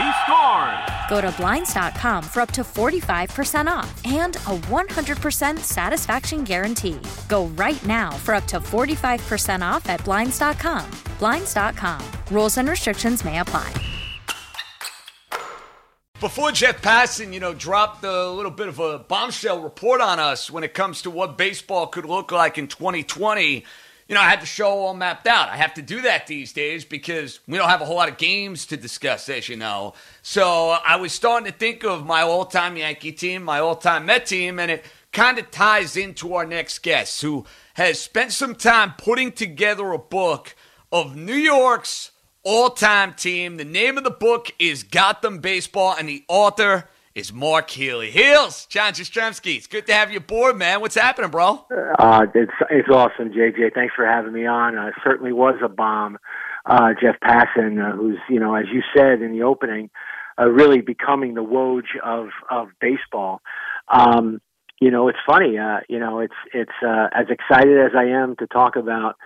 He scores! Go to Blinds.com for up to 45% off and a 100% satisfaction guarantee. Go right now for up to 45% off at Blinds.com. Blinds.com. Rules and restrictions may apply. Before Jeff Passan, you know, dropped a little bit of a bombshell report on us when it comes to what baseball could look like in 2020, you know, I had the show all mapped out. I have to do that these days because we don't have a whole lot of games to discuss, as you know. So I was starting to think of my all time Yankee team, my all time Met team, and it kind of ties into our next guest who has spent some time putting together a book of New York's all time team. The name of the book is Gotham Baseball, and the author is Mark Healey. Heels, John Jastremski. It's good to have you aboard, man. What's happening, bro? Uh, it's it's awesome, JJ. Thanks for having me on. Uh, certainly was a bomb. Uh, Jeff Passan, uh, who's you know, as you said in the opening, uh, really becoming the Woj of of baseball. Um, you know, it's funny. Uh, you know, it's it's uh, as excited as I am to talk about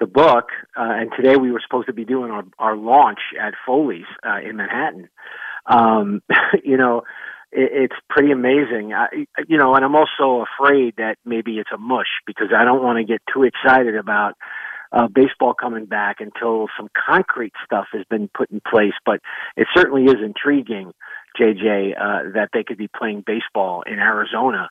the book. Uh, and today we were supposed to be doing our our launch at Foley's uh, in Manhattan. Um, you know, it's pretty amazing. I, you know, and I'm also afraid that maybe it's a mush because I don't want to get too excited about uh, baseball coming back until some concrete stuff has been put in place. But it certainly is intriguing, JJ, uh, that they could be playing baseball in Arizona,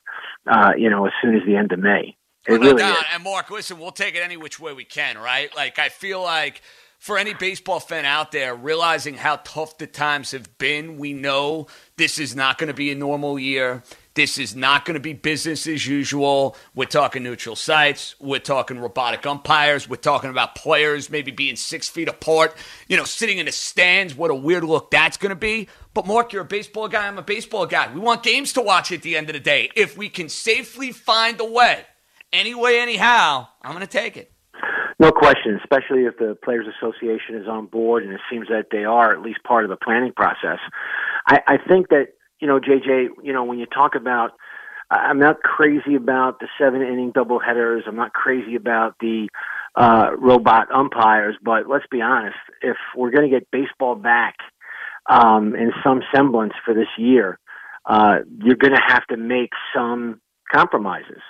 uh, you know, as soon as the end of May. It Well, no really doubt. is. And Mark, listen, we'll take it any which way we can, right? Like I feel like for any baseball fan out there, realizing how tough the times have been, we know this is not going to be a normal year. This is not going to be business as usual. We're talking neutral sites. We're talking robotic umpires. We're talking about players maybe being six feet apart, you know, sitting in the stands. What a weird look that's going to be. But Mark, you're a baseball guy. I'm a baseball guy. We want games to watch at the end of the day. If we can safely find a way, anyway, anyhow, I'm going to take it. No question, especially if the Players Association is on board, and it seems that they are at least part of the planning process. I, I think that you know, JJ, you know, when you talk about, I'm not crazy about the seven inning doubleheaders. I'm not crazy about the uh, robot umpires, but let's be honest, if we're going to get baseball back um, in some semblance for this year, uh, you're going to have to make some compromises.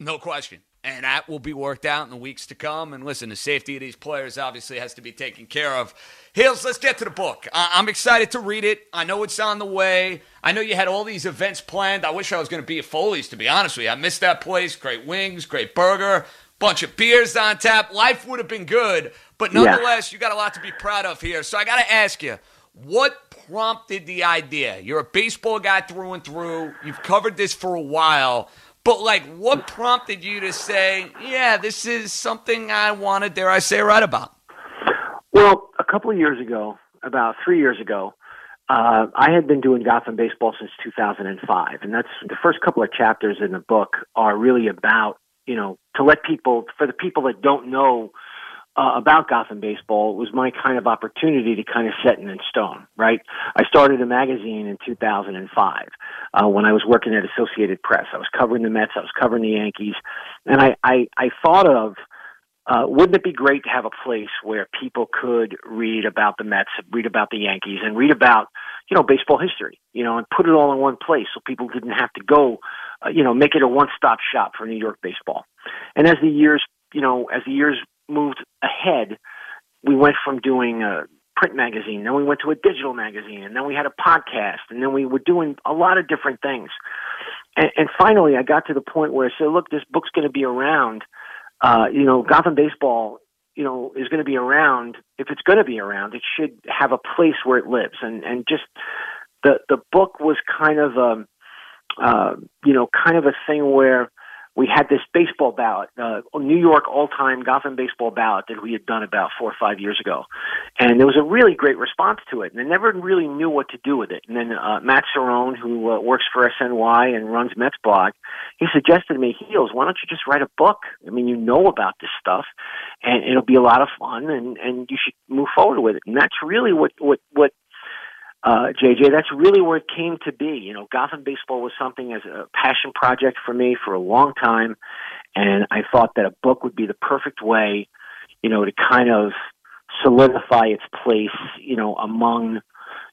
No question. And that will be worked out in the weeks to come. And listen, the safety of these players obviously has to be taken care of. Heels, let's get to the book. I- I'm excited to read it. I know it's on the way. I know you had all these events planned. I wish I was going to be at Foley's, to be honest with you. I missed that place. Great wings, great burger, bunch of beers on tap. Life would have been good. But Yeah. nonetheless, you got a lot to be proud of here. So I got to ask you, what prompted the idea? You're a baseball guy through and through. You've covered this for a while. But like, what prompted you to say, "Yeah, this is something I wanted"? Dare I say, write about? Well, a couple of years ago, about three years ago, uh, I had been doing Gotham baseball since 2005, and that's the first couple of chapters in the book are really about you know to let people for the people that don't know uh, about Gotham baseball. Was my kind of opportunity to kind of set it in stone. Right, I started a magazine in 2005 uh, when I was working at Associated Press. I was covering the Mets, I was covering the Yankees, and I I, I thought of uh, wouldn't it be great to have a place where people could read about the Mets, read about the Yankees, and read about you know, baseball history, you know, and put it all in one place so people didn't have to go, uh, you know, make it a one-stop shop for New York baseball. And as the years, you know, as the years moved ahead, we went from doing a print magazine, then we went to a digital magazine, and then we had a podcast, and then we were doing a lot of different things. And, and finally, I got to the point where I said, "Look, this book's going to be around. Uh, you know, Gotham baseball you know is going to be around if it's going to be around it should have a place where it lives and and just the the book was kind of a, uh you know kind of a thing where we had this baseball ballot, uh, New York all-time Gotham baseball ballot that we had done about four or five years ago, and there was a really great response to it. And I never really knew what to do with it. And then uh, Matt Cerrone, who uh, works for SNY and runs Mets blog, he suggested to me, "Heels, why don't you just write a book? I mean, you know about this stuff, and it'll be a lot of fun, and and you should move forward with it." And that's really what what what uh, JJ, that's really where it came to be. You know, Gotham baseball was something as a passion project for me for a long time, and I thought that a book would be the perfect way, you know, to kind of solidify its place, you know, among,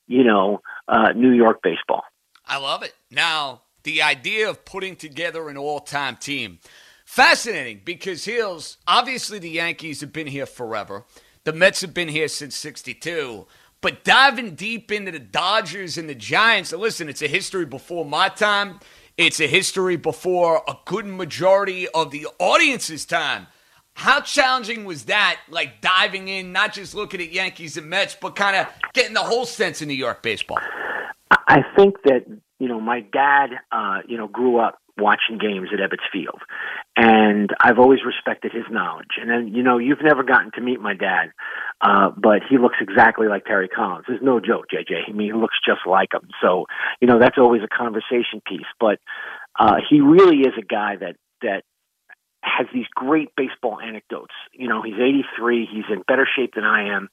you know, uh, New York baseball. I love it. Now, the idea of putting together an all-time team, fascinating because Heels, obviously the Yankees have been here forever. The Mets have been here since '62. But diving deep into the Dodgers and the Giants, listen, it's a history before my time. It's a history before a good majority of the audience's time. How challenging was that, like diving in, not just looking at Yankees and Mets, but kind of getting the whole sense of New York baseball? I think that, you know, my dad, uh, you know, grew up watching games at Ebbets Field. And I've always respected his knowledge. And then, you know, you've never gotten to meet my dad, uh, but he looks exactly like Terry Collins. There's no joke, JJ. I mean, he looks just like him. So, you know, that's always a conversation piece. But uh, he really is a guy that, that has these great baseball anecdotes. You know, he's 83. He's in better shape than I am.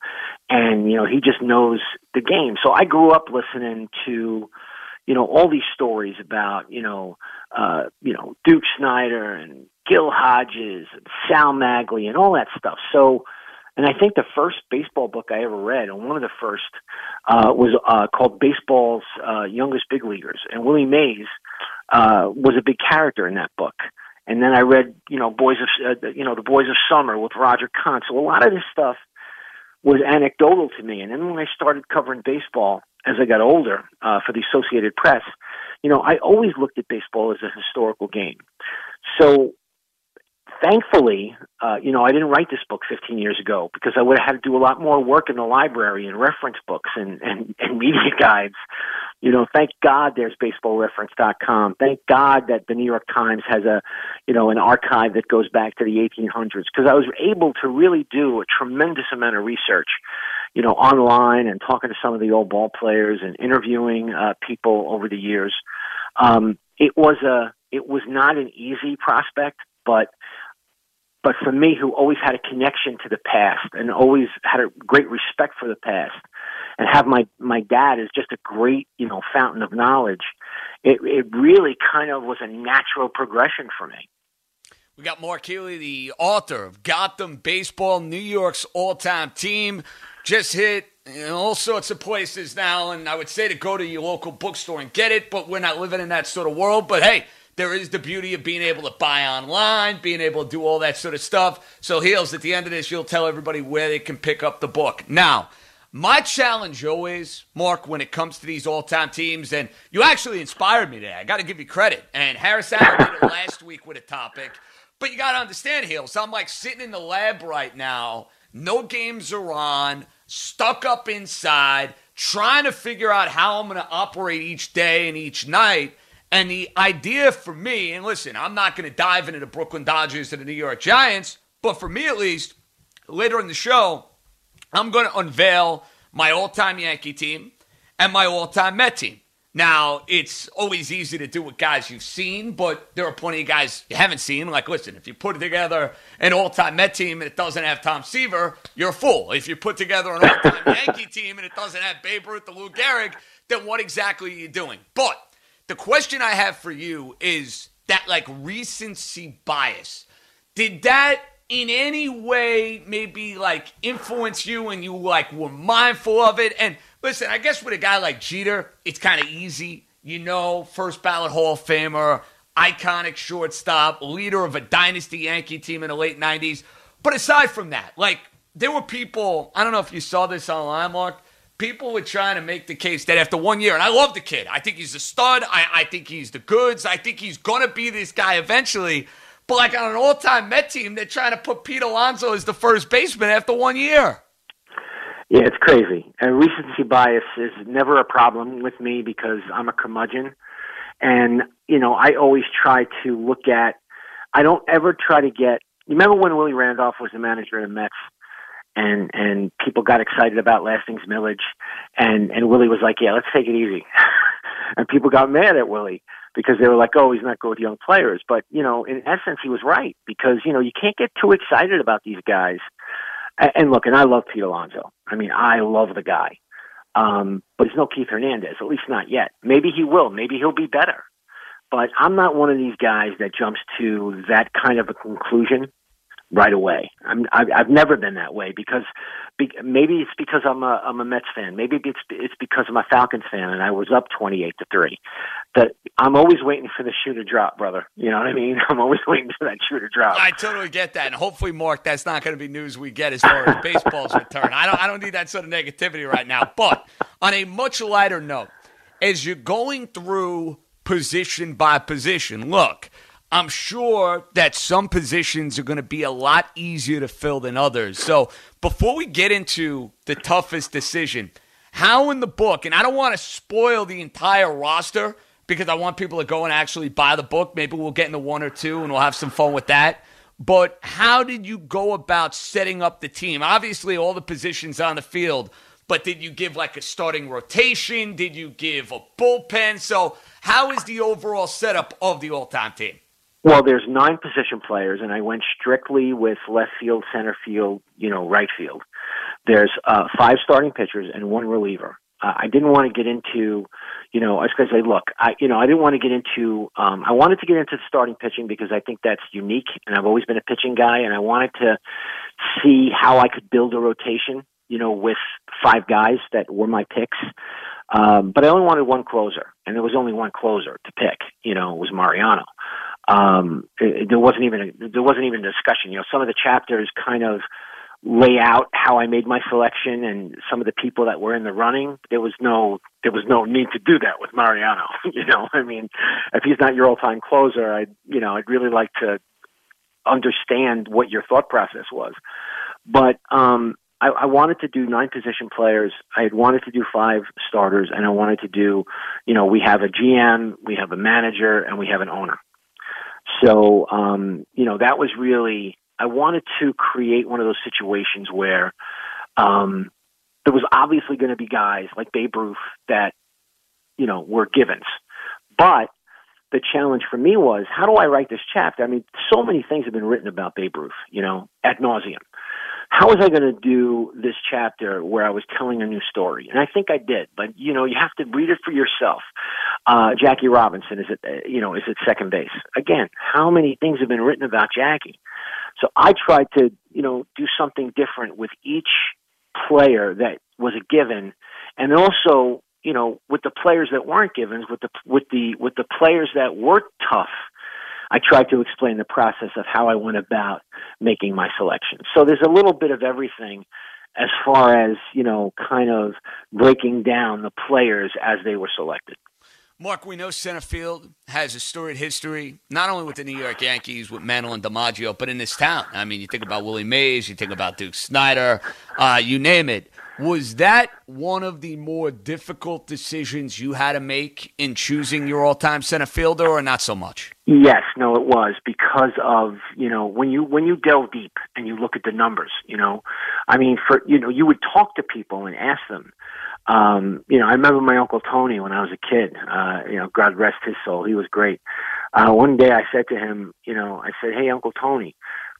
And, you know, he just knows the game. So I grew up listening to, you know, all these stories about, you know, uh, you know, Duke Snider and Gil Hodges and Sal Maglie and all that stuff. So, and I think the first baseball book I ever read, and one of the first, uh, was uh, called Baseball's uh, Youngest Big Leaguers, and Willie Mays uh, was a big character in that book. And then I read, you know, Boys of, uh, you know, the Boys of Summer with Roger Kahn. So a lot of this stuff was anecdotal to me. And then when I started covering baseball, as I got older uh, for the Associated Press, you know, I always looked at baseball as a historical game. So thankfully, uh, you know, I didn't write this book 15 years ago because I would have had to do a lot more work in the library and reference books and, and, and media guides. You know, thank God there's baseballreference.com. Thank God that the New York Times has a, you know, an archive that goes back to the 1800s because I was able to really do a tremendous amount of research you know, online and talking to some of the old ball players and interviewing uh, people over the years. Um, it was a, it was not an easy prospect, but, but for me, who always had a connection to the past and always had a great respect for the past, and have my my dad is just a great, you know, fountain of knowledge, it it really kind of was a natural progression for me. We got Mark Healey, the author of Gotham Baseball, New York's all-time team just hit in all sorts of places now, and I would say to go to your local bookstore and get it, but we're not living in that sort of world. But hey, there is the beauty of being able to buy online, being able to do all that sort of stuff. So, Heels, at the end of this, you'll tell everybody where they can pick up the book. Now, my challenge always, Mark, when it comes to these all time teams, and you actually inspired me today. I got to give you credit. And Harris Allen did it last week with a topic. But you got to understand, Heels, I'm like sitting in the lab right now. No games are on stuck up inside, trying to figure out how I'm going to operate each day and each night. And the idea for me, and listen, I'm not going to dive into the Brooklyn Dodgers and the New York Giants, but for me at least, later in the show, I'm going to unveil my all time Yankee team and my all time Met team. Now, it's always easy to do with guys you've seen, but there are plenty of guys you haven't seen. Like, listen, if you put together an all time Met team and it doesn't have Tom Seaver, you're a fool. If you put together an all time Yankee team and it doesn't have Babe Ruth or Lou Gehrig, then what exactly are you doing? But the question I have for you is that, like, recency bias. Did that in any way maybe like influence you and you like were mindful of it? And listen, I guess with a guy like Jeter, it's kind of easy. You know, first ballot Hall of Famer, iconic shortstop, leader of a dynasty Yankee team in the late 90s. But aside from that, like there were people, I don't know if you saw this online, Mark. People were trying to make the case that after one year, and I love the kid. I think he's a stud. I, I think he's the goods. I think he's going to be this guy eventually. But like on an all time Met team, they're trying to put Pete Alonso as the first baseman after one year. Yeah, it's crazy. And recency bias is never a problem with me because I'm a curmudgeon. And, you know, I always try to look at, I don't ever try to get, you remember when Willie Randolph was the manager of the Mets? And and people got excited about Lastings Milledge, and and Willie was like, yeah, let's take it easy, and people got mad at Willie because they were like, oh, he's not good with young players, but you know, in essence, he was right because you know you can't get too excited about these guys. And, and look, and I love Pete Alonso. I mean, I love the guy, um, but he's no Keith Hernandez, at least not yet. Maybe he will. Maybe he'll be better. But I'm not one of these guys that jumps to that kind of a conclusion right away. I'm, I've, I've never been that way because be, maybe it's because I'm a I'm a Mets fan. Maybe it's it's because I'm a Falcons fan and I was up 28 to three. That I'm always waiting for the shoe to drop, brother. You know what I mean? I'm always waiting for that shoe to drop. I totally get that, and hopefully, Mark, that's not going to be news we get as far as baseball's return. I don't I don't need that sort of negativity right now. But on a much lighter note, as you're going through position by position, look. I'm sure that some positions are going to be a lot easier to fill than others. So before we get into the toughest decision, how in the book, and I don't want to spoil the entire roster because I want people to go and actually buy the book. Maybe we'll get into one or two and we'll have some fun with that. But how did you go about setting up the team? Obviously, all the positions on the field, but did you give like a starting rotation? Did you give a bullpen? So, how is the overall setup of the all time team? Well, there's nine position players, and I went strictly with left field, center field, you know, right field. There's uh, five starting pitchers and one reliever. Uh, I didn't want to get into, you know, I was going to say, look, I, you know, I didn't want to get into, um, I wanted to get into the starting pitching because I think that's unique, and I've always been a pitching guy, and I wanted to see how I could build a rotation, you know, with five guys that were my picks. Um, but I only wanted one closer, and there was only one closer to pick. You know, it was Mariano um, it, there wasn't even a, there wasn't even a discussion. You know, some of the chapters kind of lay out how I made my selection and some of the people that were in the running. There was no there was no need to do that with Mariano. you know, I mean, if he's not your all time closer, I you know I'd really like to understand what your thought process was. But um, I, I wanted to do nine position players. I had wanted to do five starters, and I wanted to do, you know, we have a GM, we have a manager, and we have an owner. So, um, you know, that was really, I wanted to create one of those situations where um, there was obviously going to be guys like Babe Ruth that, you know, were givens. But the challenge for me was how do I write this chapter? I mean, so many things have been written about Babe Ruth, you know, ad nauseum how was I going to do this chapter where I was telling a new story? And I think I did, but you know, you have to read it for yourself. Uh, Jackie Robinson is at, you know, is at second base. Again, how many things have been written about Jackie? So I tried to, you know, do something different with each player that was a given, and also, you know, with the players that weren't givens, with the with the with the players that were tough I tried to explain the process of how I went about making my selection. So there's a little bit of everything as far as, you know, kind of breaking down the players as they were selected. Mark, we know center field has a storied history, not only with the New York Yankees, with Mantle and DiMaggio, but in this town. I mean, you think about Willie Mays, you think about Duke Snider, uh, you name it. Was that one of the more difficult decisions you had to make in choosing your all-time center fielder, or not so much? Yes, no, it was because of you know when you when you delve deep and you look at the numbers. You know, I mean, for you know, you would talk to people and ask them. Um, you know, I remember my uncle Tony when I was a kid. Uh, you know, God rest his soul, he was great. Uh, one day I said to him, you know, I said, "Hey, Uncle Tony,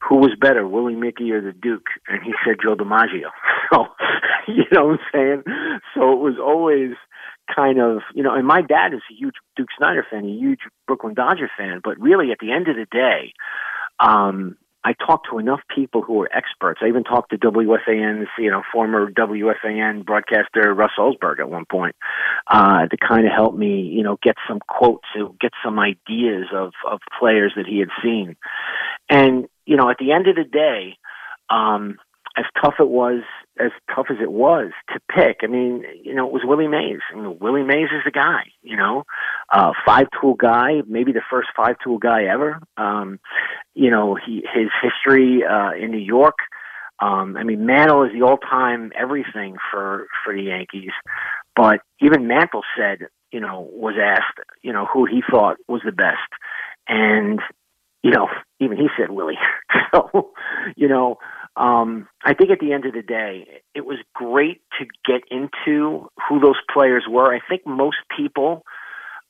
who was better, Willie Mickey or the Duke? And he said Joe DiMaggio. So, you know what I'm saying? So it was always kind of, you know, and my dad is a huge Duke Snider fan, a huge Brooklyn Dodger fan, but really at the end of the day, um, I talked to enough people who were experts. I even talked to WFAN's, you know, former WFAN broadcaster Russ Salzberg at one point, uh, to kind of help me, you know, get some quotes, get some ideas of of players that he had seen. And you know, at the end of the day, um, as tough it was, as tough as it was to pick, I mean, you know, it was Willie Mays. I mean, Willie Mays is the guy, you know, uh, five tool guy, maybe the first five tool guy ever. Um, you know, he, his history, uh, in New York, um, I mean, Mantle is the all-time everything for, for the Yankees, but even Mantle said, you know, was asked, you know, who he thought was the best. And, you know, even he said Willie. so, you know, um, I think at the end of the day, it was great to get into who those players were. I think most people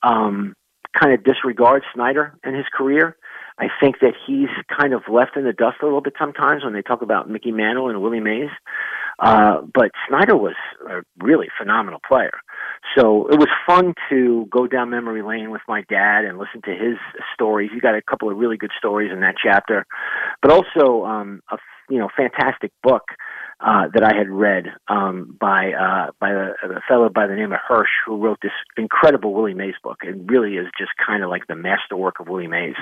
um, kind of disregard Snider and his career. I think that he's kind of left in the dust a little bit sometimes when they talk about Mickey Mantle and Willie Mays. Uh, but Snider was a really phenomenal player. So it was fun to go down memory lane with my dad and listen to his stories. He got a couple of really good stories in that chapter, but also um, a you know fantastic book uh, that I had read um, by uh, by a, a fellow by the name of Hirsch, who wrote this incredible Willie Mays book. It really is just kind of like the masterwork of Willie Mays.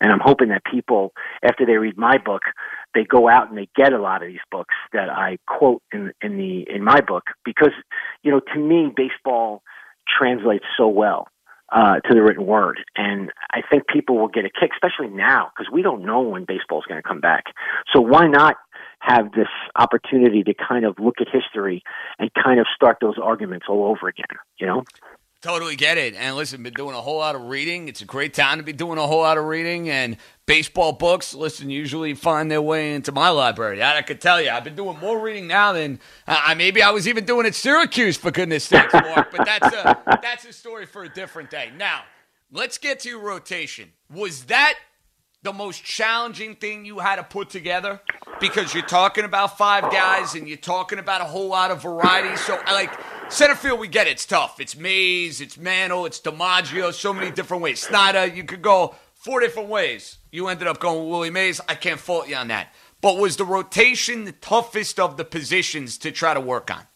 And I'm hoping that people, after they read my book, they go out and they get a lot of these books that I quote in in the in my book because you know to me baseball translates so well uh, to the written word. And I think people will get a kick, especially now, because we don't know when baseball is going to come back. So why not have this opportunity to kind of look at history and kind of start those arguments all over again, you know? Totally get it. And listen, been doing a whole lot of reading. It's a great time to be doing a whole lot of reading and baseball books. Listen, usually find their way into my library. I, I could tell you, I've been doing more reading now than uh, maybe I was even doing at Syracuse for goodness sakes, Mark. but that's a that's a story for a different day. Now, let's get to your rotation. Was that the most challenging thing you had to put together? Because you're talking about five guys and you're talking about a whole lot of variety. So, like, center field, we get it. It's tough. It's Mays, it's Mantle, it's DiMaggio, so many different ways. Snider, you could go four different ways. You ended up going with Willie Mays. I can't fault you on that. But was the rotation the toughest of the positions to try to work on?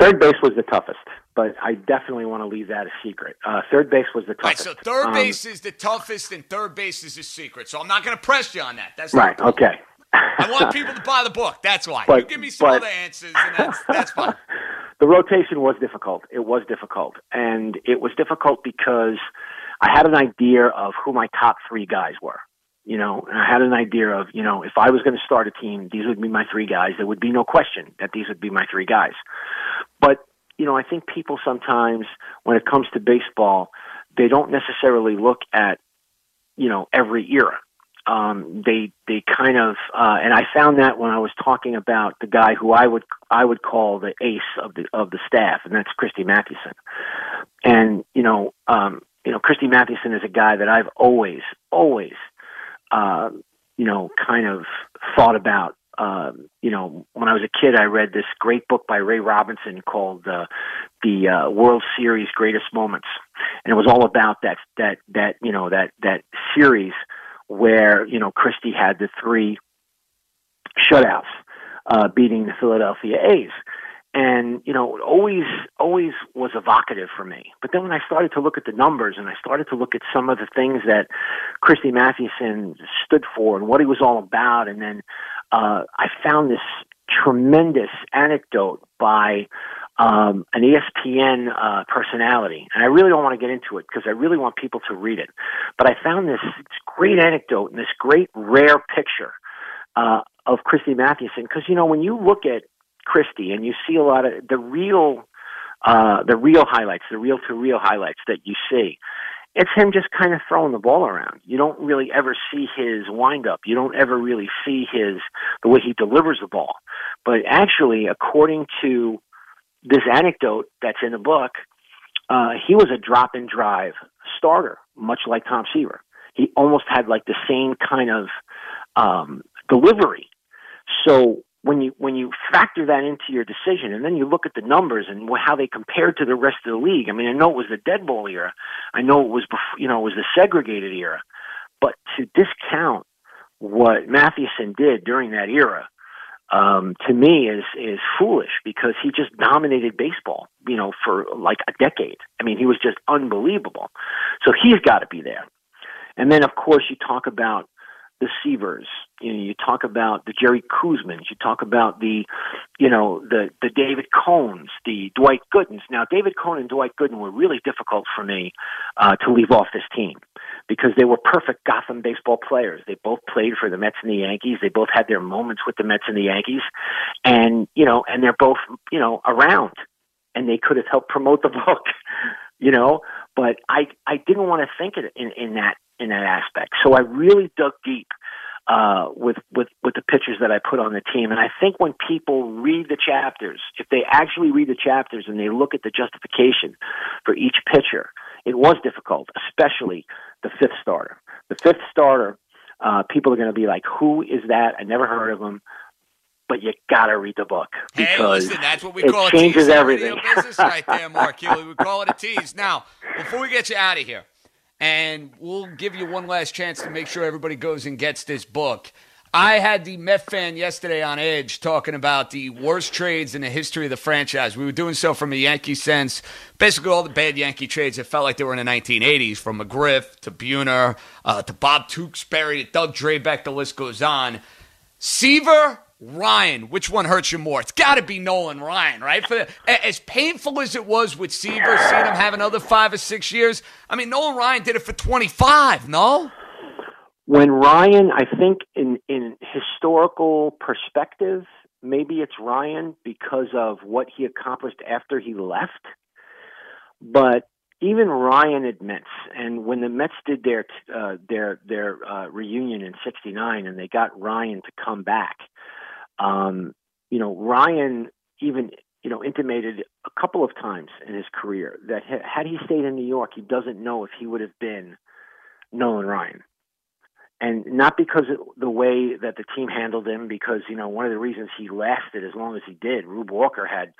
Third base was the toughest but I definitely want to leave that a secret. Uh, third base was the toughest. Right, so third um, base is the toughest, and third base is a secret. So I'm not going to press you on that. That's right. Okay. I want people to buy the book. That's why. But, you give me some but, other answers, and that's that's fine. the rotation was difficult. It was difficult, and it was difficult because I had an idea of who my top three guys were. You know, and I had an idea of, you know, if I was going to start a team, these would be my three guys. There would be no question that these would be my three guys. But you know, I think people sometimes, when it comes to baseball, they don't necessarily look at, you know, every era. Um, they they kind of, uh, and I found that when I was talking about the guy who I would I would call the ace of the of the staff, and that's Christy Mathewson. And you know, um, you know, Christy Mathewson is a guy that I've always always, uh, you know, kind of thought about um, you know, when I was a kid, I read this great book by Ray Robinson called uh, "The uh, World Series Greatest Moments," and it was all about that that that you know that that series where you know Christy had the three shutouts, uh, beating the Philadelphia A's. And you know always always was evocative for me. But then when i started to look at the numbers and i started to look at some of the things that Christy mathewson stood for and what he was all about and then uh, i found this tremendous anecdote by um, an espn uh, personality and i really don't want to get into it because i really want people to read it but i found this great anecdote and this great rare picture uh, of christy mathewson because you know when you look at Christy and you see a lot of the real, uh, the real highlights, the real to real highlights that you see. It's him just kind of throwing the ball around. You don't really ever see his wind up. You don't ever really see his the way he delivers the ball. But actually, according to this anecdote that's in the book, uh, he was a drop and drive starter, much like Tom Seaver. He almost had like the same kind of um, delivery. So when you when you factor that into your decision, and then you look at the numbers and how they compared to the rest of the league. I mean, I know it was the dead ball era, I know it was before, you know it was the segregated era, but to discount what Mathewson did during that era, um, to me is is foolish because he just dominated baseball, you know, for like a decade. I mean, he was just unbelievable. So he's got to be there. And then, of course, you talk about the Seavers. You know, you talk about the Jerry Koosmans. You talk about the, you know, the the David Cones, the Dwight Goodens. Now, David Cone and Dwight Gooden were really difficult for me uh, to leave off this team because they were perfect Gotham baseball players. They both played for the Mets and the Yankees. They both had their moments with the Mets and the Yankees, and you know, and they're both you know around, and they could have helped promote the book, you know. But I I didn't want to think it in in that in that aspect. So I really dug deep uh, with with with the pictures that I put on the team. And I think when people read the chapters, if they actually read the chapters and they look at the justification for each pitcher, it was difficult, especially the fifth starter. The fifth starter, uh, people are going to be like, "Who is that? I never heard of him." But you gotta read the book because hey, listen, that's what we it call a changes tease everything. business right there, Mark We call it a tease. Now, before we get you out of here, and we'll give you one last chance to make sure everybody goes and gets this book. I had the Met fan yesterday on Edge talking about the worst trades in the history of the franchise. We were doing so from a Yankee sense. Basically, all the bad Yankee trades that felt like they were in the 1980s, from McGriff to Buhner uh, to Bob Tewksbury to Doug Drabek, the list goes on. Seaver, Ryan, which one hurts you more? It's got to be Nolan Ryan, right? For the, as painful as it was with Seaver, seeing him have another five or six years. I mean, Nolan Ryan did it for 25, no? When Ryan, I think in in historical perspective, maybe it's Ryan because of what he accomplished after he left. But even Ryan admits, and when the Mets did their uh, their their uh, reunion in '69, and they got Ryan to come back, um, you know, Ryan even you know intimated a couple of times in his career that had he stayed in New York, he doesn't know if he would have been Nolan Ryan and not because of the way that the team handled him, because you know one of the reasons he lasted as long as he did. Rube Walker had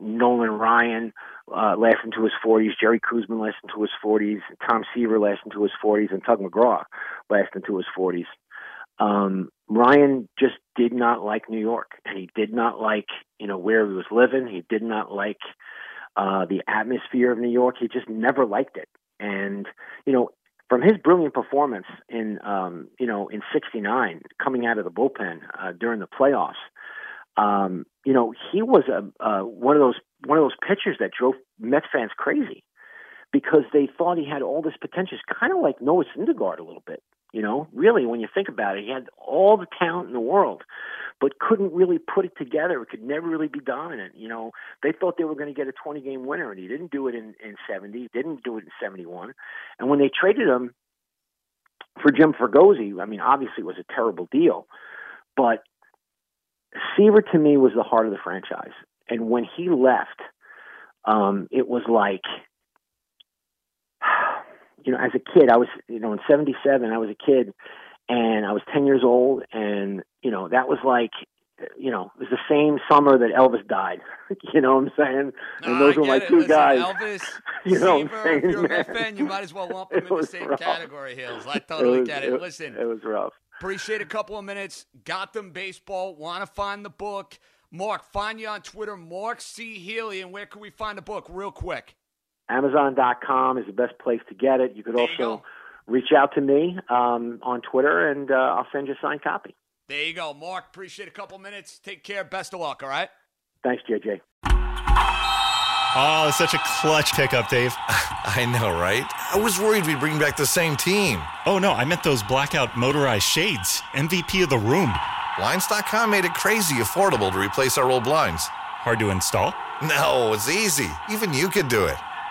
Nolan Ryan uh, last into his 40s, Jerry Koosman last into his 40s, Tom Seaver last into his 40s, and Tug McGraw last into his 40s. Um, Ryan just did not like New York, and he did not like you know where he was living. He did not like uh, the atmosphere of New York. He just never liked it. And you know, from his brilliant performance in um, you know in '69, coming out of the bullpen uh, during the playoffs, um, you know he was a uh, one of those one of those pitchers that drove Mets fans crazy because they thought he had all this potential, kind of like Noah Syndergaard a little bit. You know, really, when you think about it, he had all the talent in the world, but couldn't really put it together. It could never really be dominant. You know, they thought they were going to get a 20 game winner, and he didn't do it in, in 70, didn't do it in 71. And when they traded him for Jim Fregosi, I mean, obviously it was a terrible deal, but Seaver to me was the heart of the franchise. And when he left, um, it was like, you know, as a kid, I was, you know, in 77, I was a kid and I was 10 years old. And, you know, that was like, you know, it was the same summer that Elvis died. you know what I'm saying? And those were my it. two Listen, guys. Elvis, You know what I'm Seaver, saying, if you're a man? fan, you might as well lump them in the same rough. category, Heels. I totally was- get it. it- Listen, it was rough. appreciate a couple of minutes. Gotham baseball. Want to find the book. Mark, find you on Twitter, Mark C. Healey. And where can we find the book real quick? Amazon.com is the best place to get it. You could There also go. reach out to me um, on Twitter, and uh, I'll send you a signed copy. There you go. Mark, appreciate a couple minutes. Take care. Best of luck, all right? Thanks, JJ. Oh, such a clutch pickup, Dave. I know, right? I was worried we'd bring back the same team. Oh, no, I meant those blackout motorized shades. MVP of the room. Blinds.com made it crazy affordable to replace our old blinds. Hard to install? No, it's easy. Even you could do it.